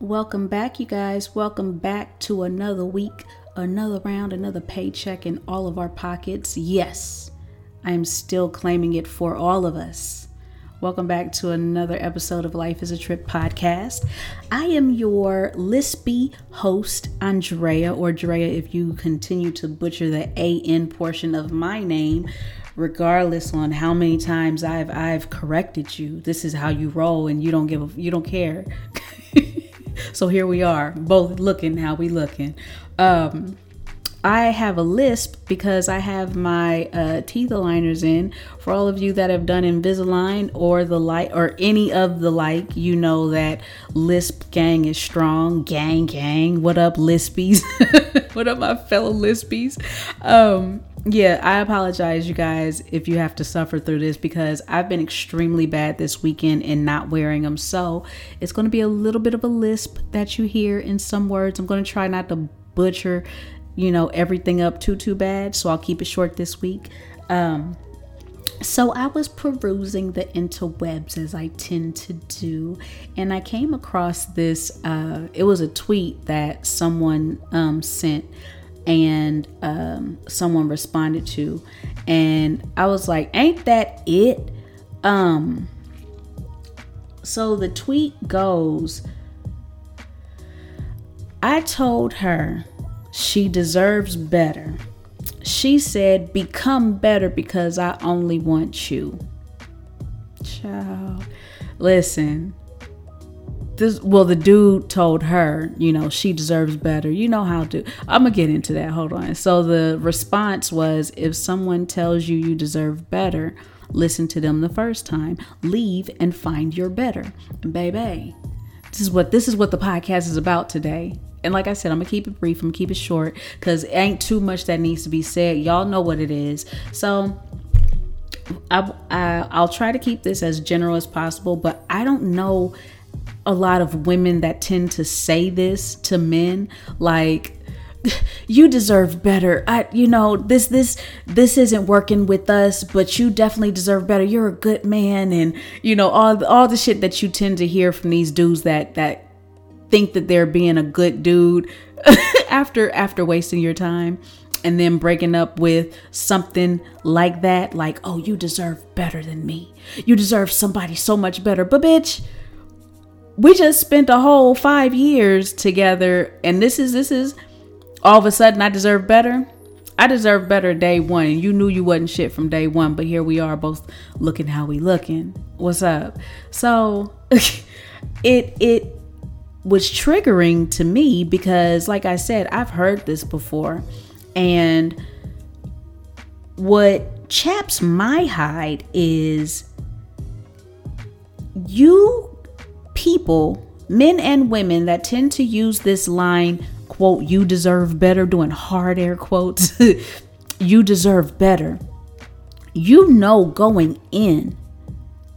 Welcome back, you guys. Welcome back to another week, another round, another paycheck in all of our pockets. Yes, I'm still claiming it for all of us. Welcome back to another episode of Life is a Trip podcast. I am your lispy host, Andrea, or Drea, if you continue to butcher the AN portion of my name, regardless on how many times I've I've corrected you. This is how you roll, and you don't give a you don't care. so here we are, both looking how we looking. Um, I have a lisp because I have my uh, teeth aligners in. For all of you that have done Invisalign or the like, or any of the like, you know that lisp gang is strong. Gang, gang. What up, lispies? what up, my fellow lispies? Um, yeah, I apologize, you guys, if you have to suffer through this because I've been extremely bad this weekend in not wearing them. So it's going to be a little bit of a lisp that you hear in some words. I'm going to try not to butcher, you know, everything up too, too bad. So I'll keep it short this week. Um, so I was perusing the interwebs as I tend to do, and I came across this. Uh, it was a tweet that someone um, sent and um, someone responded to. And i was like ain't that it? Um so the tweet goes i told her she deserves better. She said become better because i only want you child listen this well the dude told her you know she deserves better you know how to i'm gonna get into that hold on so the response was if someone tells you you deserve better listen to them the first time leave and find your better baby this is what this is what the podcast is about today and like I said, I'm gonna keep it brief. I'm gonna keep it short because ain't too much that needs to be said. Y'all know what it is. So I, I I'll try to keep this as general as possible, but I don't know a lot of women that tend to say this to men like you deserve better. I you know, this this this isn't working with us, but you definitely deserve better. You're a good man and you know all all the shit that you tend to hear from these dudes that that think that they're being a good dude after after wasting your time and then breaking up with something like that like, "Oh, you deserve better than me. You deserve somebody so much better." But bitch, we just spent a whole five years together and this is this is all of a sudden i deserve better. I deserve better day one. You knew you wasn't shit from day one but here we are both looking how we looking. What's up? So it it was triggering to me because like i said i've heard this before and what chaps my hide is you people, men and women, that tend to use this line, quote, you deserve better, doing hard air quotes, you deserve better. You know going in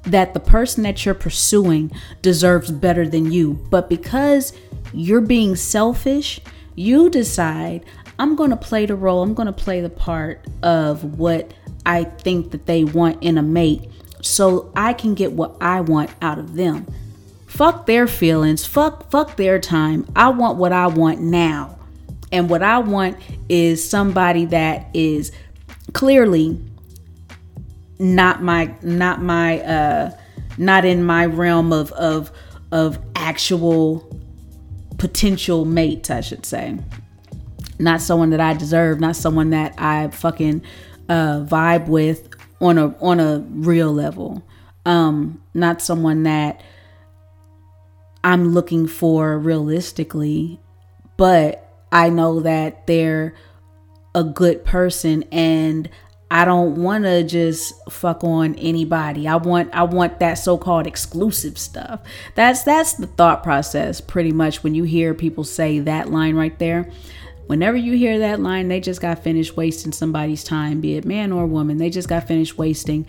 that the person that you're pursuing deserves better than you. But because you're being selfish, you decide, I'm going to play the role, I'm going to play the part of what I think that they want in a mate so I can get what I want out of them. Fuck their feelings. Fuck fuck their time. I want what I want now. And what I want is somebody that is clearly not my not my uh not in my realm of of of actual potential mates, I should say. Not someone that I deserve, not someone that I fucking uh vibe with on a on a real level. Um not someone that I'm looking for realistically, but I know that they're a good person and I don't want to just fuck on anybody. I want I want that so-called exclusive stuff. That's that's the thought process pretty much when you hear people say that line right there. Whenever you hear that line, they just got finished wasting somebody's time, be it man or woman. They just got finished wasting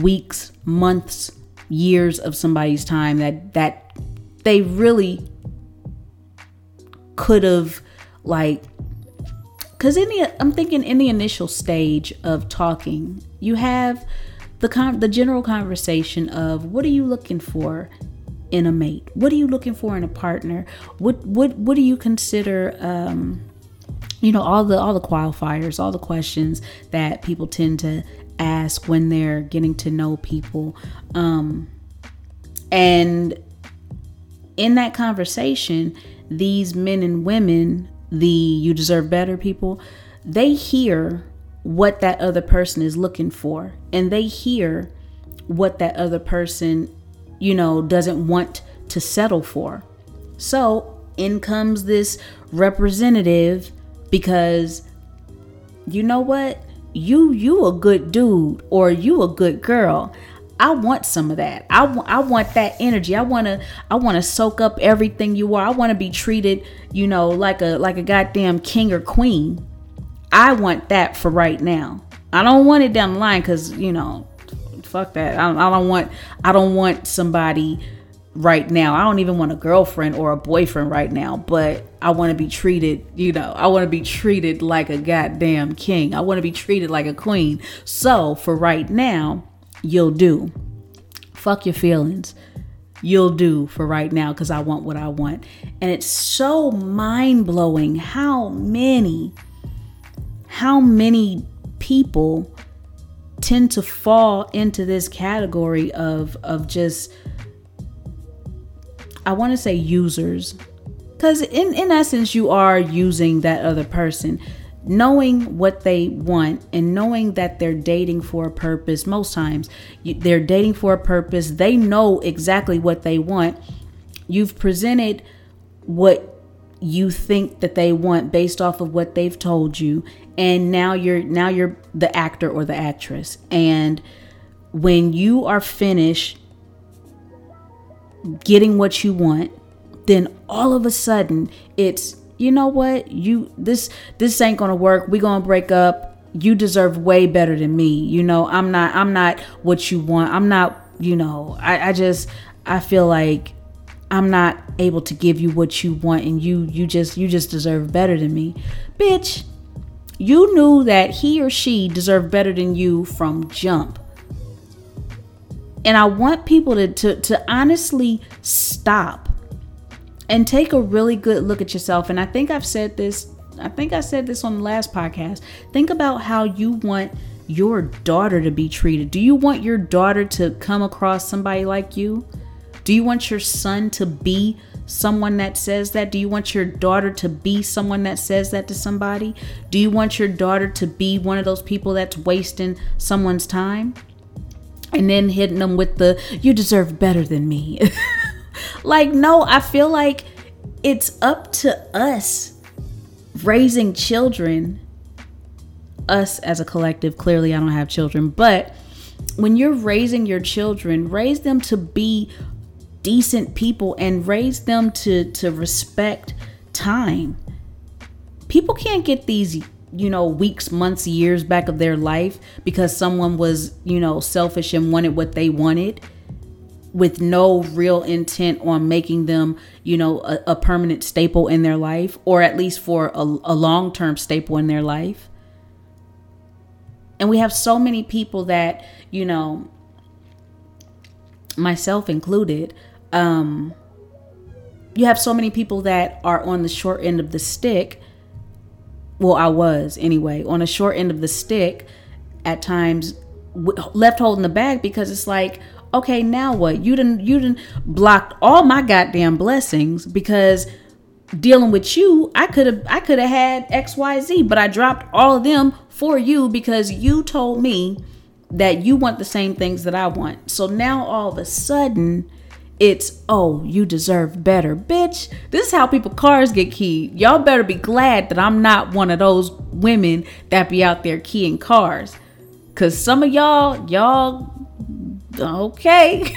weeks, months, years of somebody's time that that they really could have like because in the i'm thinking in the initial stage of talking you have the con the general conversation of what are you looking for in a mate? What are you looking for in a partner? What what what do you consider um you know all the all the qualifiers, all the questions that people tend to ask when they're getting to know people. Um and in that conversation, these men and women, the you deserve better people, they hear what that other person is looking for and they hear what that other person, you know, doesn't want to settle for. So in comes this representative because you know what? You you a good dude or you a good girl. I want some of that. I, w- I want that energy. I want to I want to soak up everything you are. I want to be treated, you know, like a like a goddamn king or queen. I want that for right now. I don't want it down the line cuz, you know, fuck that. I don't, I don't want I don't want somebody right now. I don't even want a girlfriend or a boyfriend right now, but I want to be treated, you know, I want to be treated like a goddamn king. I want to be treated like a queen. So, for right now, you'll do. Fuck your feelings. You'll do for right now because I want what I want. And it's so mind blowing how many, how many people tend to fall into this category of of just I want to say users cuz in in essence you are using that other person knowing what they want and knowing that they're dating for a purpose. Most times they're dating for a purpose. They know exactly what they want. You've presented what you think that they want based off of what they've told you. And now you're now you're the actor or the actress. And when you are finished getting what you want then all of a sudden it's you know what? You this this ain't gonna work. We gonna break up. You deserve way better than me. You know i'm not i'm not what you want. I'm not you know i, I just i feel like i'm not able to give you what you want and you you just you just deserve better than me. Bitch you knew that he or she deserved better than you from jump. And i want people to to, to honestly stop and take a really good look at yourself. And I think I've said this, I think I said this on the last podcast. Think about how you want your daughter to be treated. Do you want your daughter to come across somebody like you? Do you want your son to be someone that says that? Do you want your daughter to be someone that says that to somebody? Do you want your daughter to be one of those people that's wasting someone's time? And then hitting them with the, you deserve better than me. like, no, I feel like it's up to us raising children, us as a collective. Clearly, I don't have children, but when you're raising your children, raise them to be decent people and raise them to to respect time. People can't get these you know weeks months years back of their life because someone was you know selfish and wanted what they wanted with no real intent on making them, you know, a, a permanent staple in their life, or at least for a, a long term staple in their life. And we have so many people that, you know, myself included, um, you have so many people that are on the short end of the stick. Well, I was anyway, on a short end of the stick at times, left holding the bag because it's like, okay, now what? You didn't you didn't blocked all my goddamn blessings because dealing with you, I could have I could have had XYZ, but I dropped all of them for you because you told me that you want the same things that I want. So now all of a sudden it's oh, you deserve better. Bitch, this is how people cars get keyed. Y'all better be glad that I'm not one of those women that be out there keying cars. Cause some of y'all, y'all okay.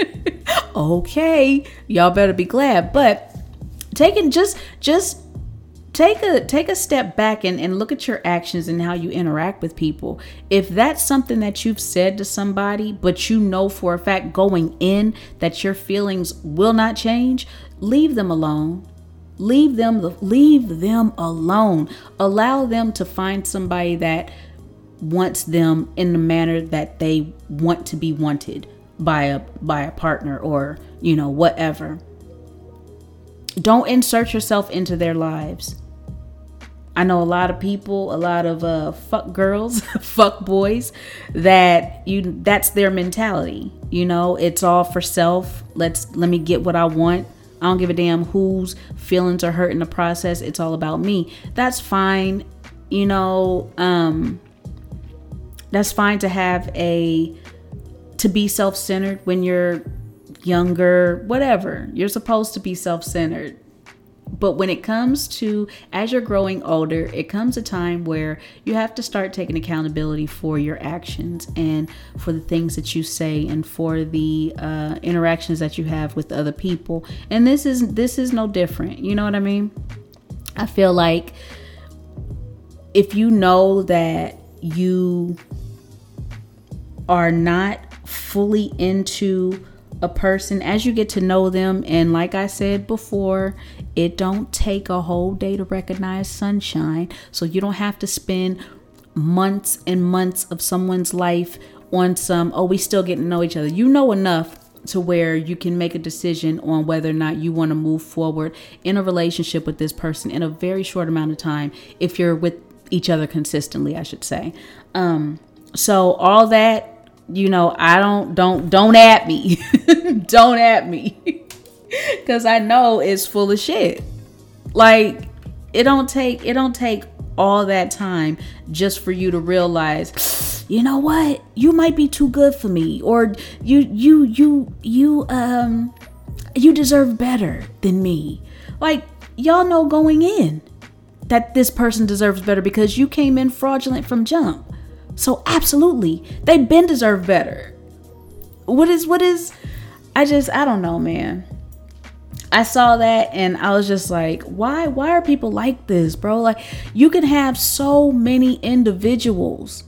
okay. Y'all better be glad. But taking just just take a take a step back and, and look at your actions and how you interact with people if that's something that you've said to somebody but you know for a fact going in that your feelings will not change leave them alone leave them leave them alone allow them to find somebody that wants them in the manner that they want to be wanted. by a by a partner or, you know, whatever. Don't insert yourself into their lives. I know a lot of people, a lot of uh, fuck girls, fuck boys, that you that's their mentality. You know, it's all for self. Let's let me get what I want. I don't give a damn whose feelings are hurt in the process. It's all about me. That's fine. You know, um that's fine to have a to be self-centered when you're younger, whatever. You're supposed to be self-centered. But when it comes to as you're growing older, it comes a time where you have to start taking accountability for your actions and for the things that you say and for the uh, interactions that you have with other people. And this is this is no different. You know what I mean? I feel like if you know that you are not fully into a person as you get to know them and like i said before it don't take a whole day to recognize sunshine. So you don't have to spend months and months of someone's life on some oh we still getting to know each other. You know enough to where you can make a decision on whether or not you want to move forward in a relationship with this person in a very short amount of time if you're with each other consistently i should say. Um so all that you know, I don't don't don't at me. don't at me. Cuz I know it's full of shit. Like it don't take it don't take all that time just for you to realize you know what you might be too good for me or you you you you um you deserve better than me like y'all know going in that this person deserves better because you came in fraudulent from jump so absolutely, they been deserve better. What is what is I just I don't know, man. I saw that and I was just like, why why are people like this, bro? Like you can have so many individuals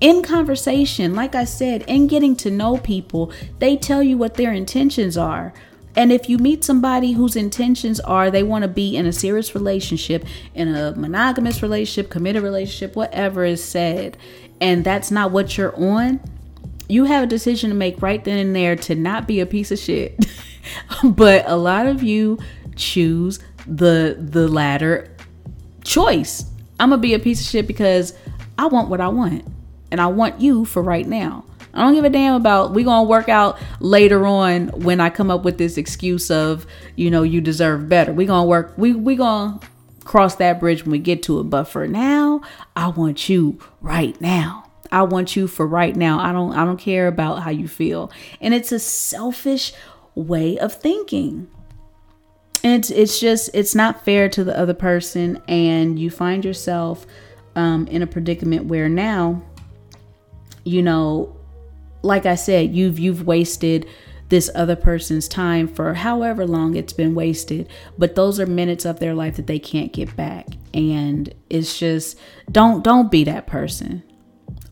in conversation, like I said, in getting to know people, they tell you what their intentions are. And if you meet somebody whose intentions are they want to be in a serious relationship, in a monogamous relationship, committed relationship, whatever is said, and that's not what you're on, you have a decision to make right then and there to not be a piece of shit. but a lot of you choose the the latter choice. I'm gonna be a piece of shit because I want what I want, and I want you for right now. I don't give a damn about we gonna work out later on when I come up with this excuse of you know you deserve better. We gonna work we we gonna cross that bridge when we get to it. But for now, I want you right now. I want you for right now. I don't I don't care about how you feel. And it's a selfish way of thinking. And it's it's just it's not fair to the other person and you find yourself um, in a predicament where now you know like I said, you've you've wasted this other person's time for however long it's been wasted, but those are minutes of their life that they can't get back. And it's just don't don't be that person.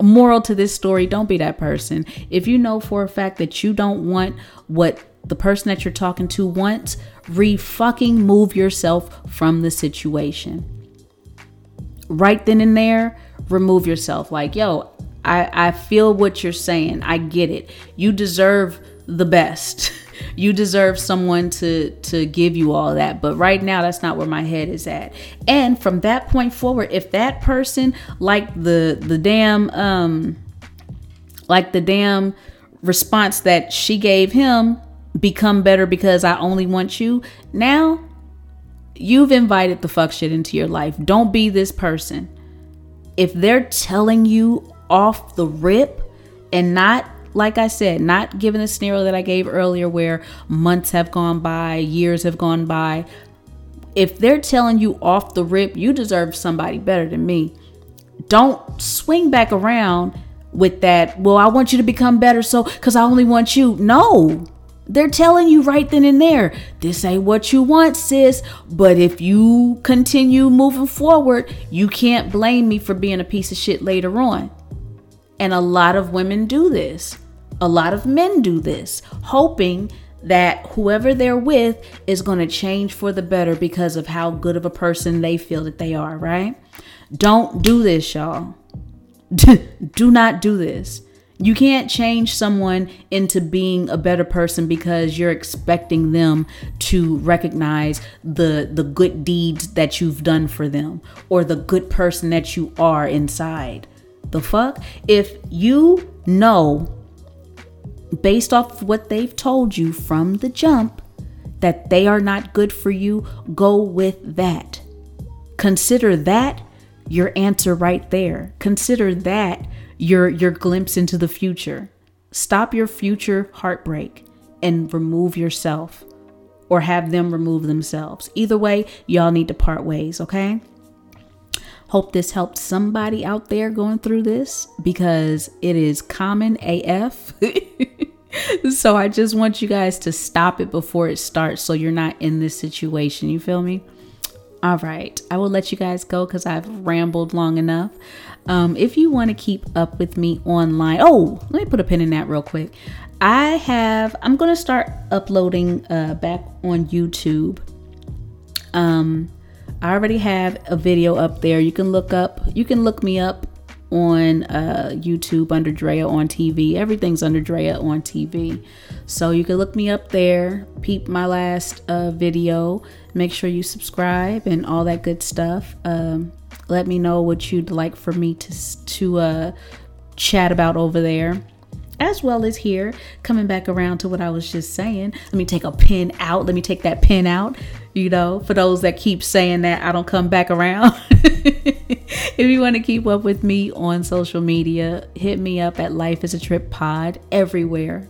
Moral to this story, don't be that person. If you know for a fact that you don't want what the person that you're talking to wants, re fucking move yourself from the situation. Right then and there, remove yourself. Like, yo, I, I feel what you're saying. I get it. You deserve the best. You deserve someone to to give you all that. But right now that's not where my head is at. And from that point forward, if that person like the the damn um like the damn response that she gave him become better because I only want you, now you've invited the fuck shit into your life. Don't be this person. If they're telling you off the rip and not like I said, not given the scenario that I gave earlier where months have gone by, years have gone by. If they're telling you off the rip, you deserve somebody better than me. Don't swing back around with that, well, I want you to become better so cuz I only want you. No. They're telling you right then and there, this ain't what you want, sis. But if you continue moving forward, you can't blame me for being a piece of shit later on. And a lot of women do this. A lot of men do this, hoping that whoever they're with is going to change for the better because of how good of a person they feel that they are, right? Don't do this, y'all. do not do this. You can't change someone into being a better person because you're expecting them to recognize the the good deeds that you've done for them or the good person that you are inside. The fuck? If you know based off of what they've told you from the jump that they are not good for you, go with that. Consider that your answer right there. Consider that your your glimpse into the future. Stop your future heartbreak and remove yourself or have them remove themselves. Either way, y'all need to part ways, okay? Hope this helped somebody out there going through this because it is common AF. so I just want you guys to stop it before it starts so you're not in this situation. You feel me? All right, I will let you guys go because I've rambled long enough. Um, if you want to keep up with me online, oh, let me put a pin in that real quick. I have, I'm going to start uploading uh, back on YouTube. Um, I already have a video up there. You can look up, you can look me up on uh, YouTube under Drea on TV. Everything's under Drea on TV. So you can look me up there, peep my last uh, video, make sure you subscribe and all that good stuff. Um, let me know what you'd like for me to to uh, chat about over there as well as here coming back around to what i was just saying. Let me take a pin out. Let me take that pin out you know for those that keep saying that i don't come back around. If you want to keep up with me on social media hit me up at life is a trip pod everywhere.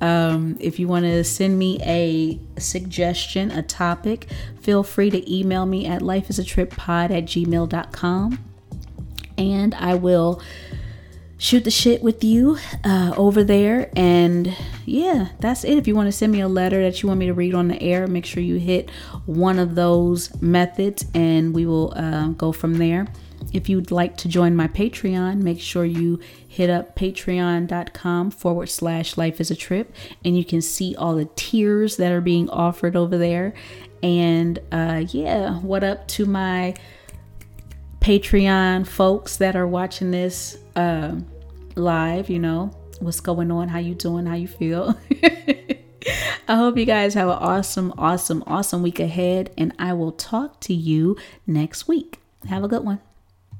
Um, if you want to send me a suggestion, a topic, feel free to email me at lifeisatrippod at gmail.com. And I will shoot the shit with you uh, over there. And yeah, that's it. If you want to send me a letter that you want me to read on the air, make sure you hit one of those methods and we will uh, go from there. If you'd like to join my Patreon, make sure you hit up patreon.com forward slash life is a trip and you can see all the tiers that are being offered over there. And uh, yeah, what up to my Patreon folks that are watching this uh, live, you know, what's going on, how you doing, how you feel. I hope you guys have an awesome, awesome, awesome week ahead, and I will talk to you next week. Have a good one.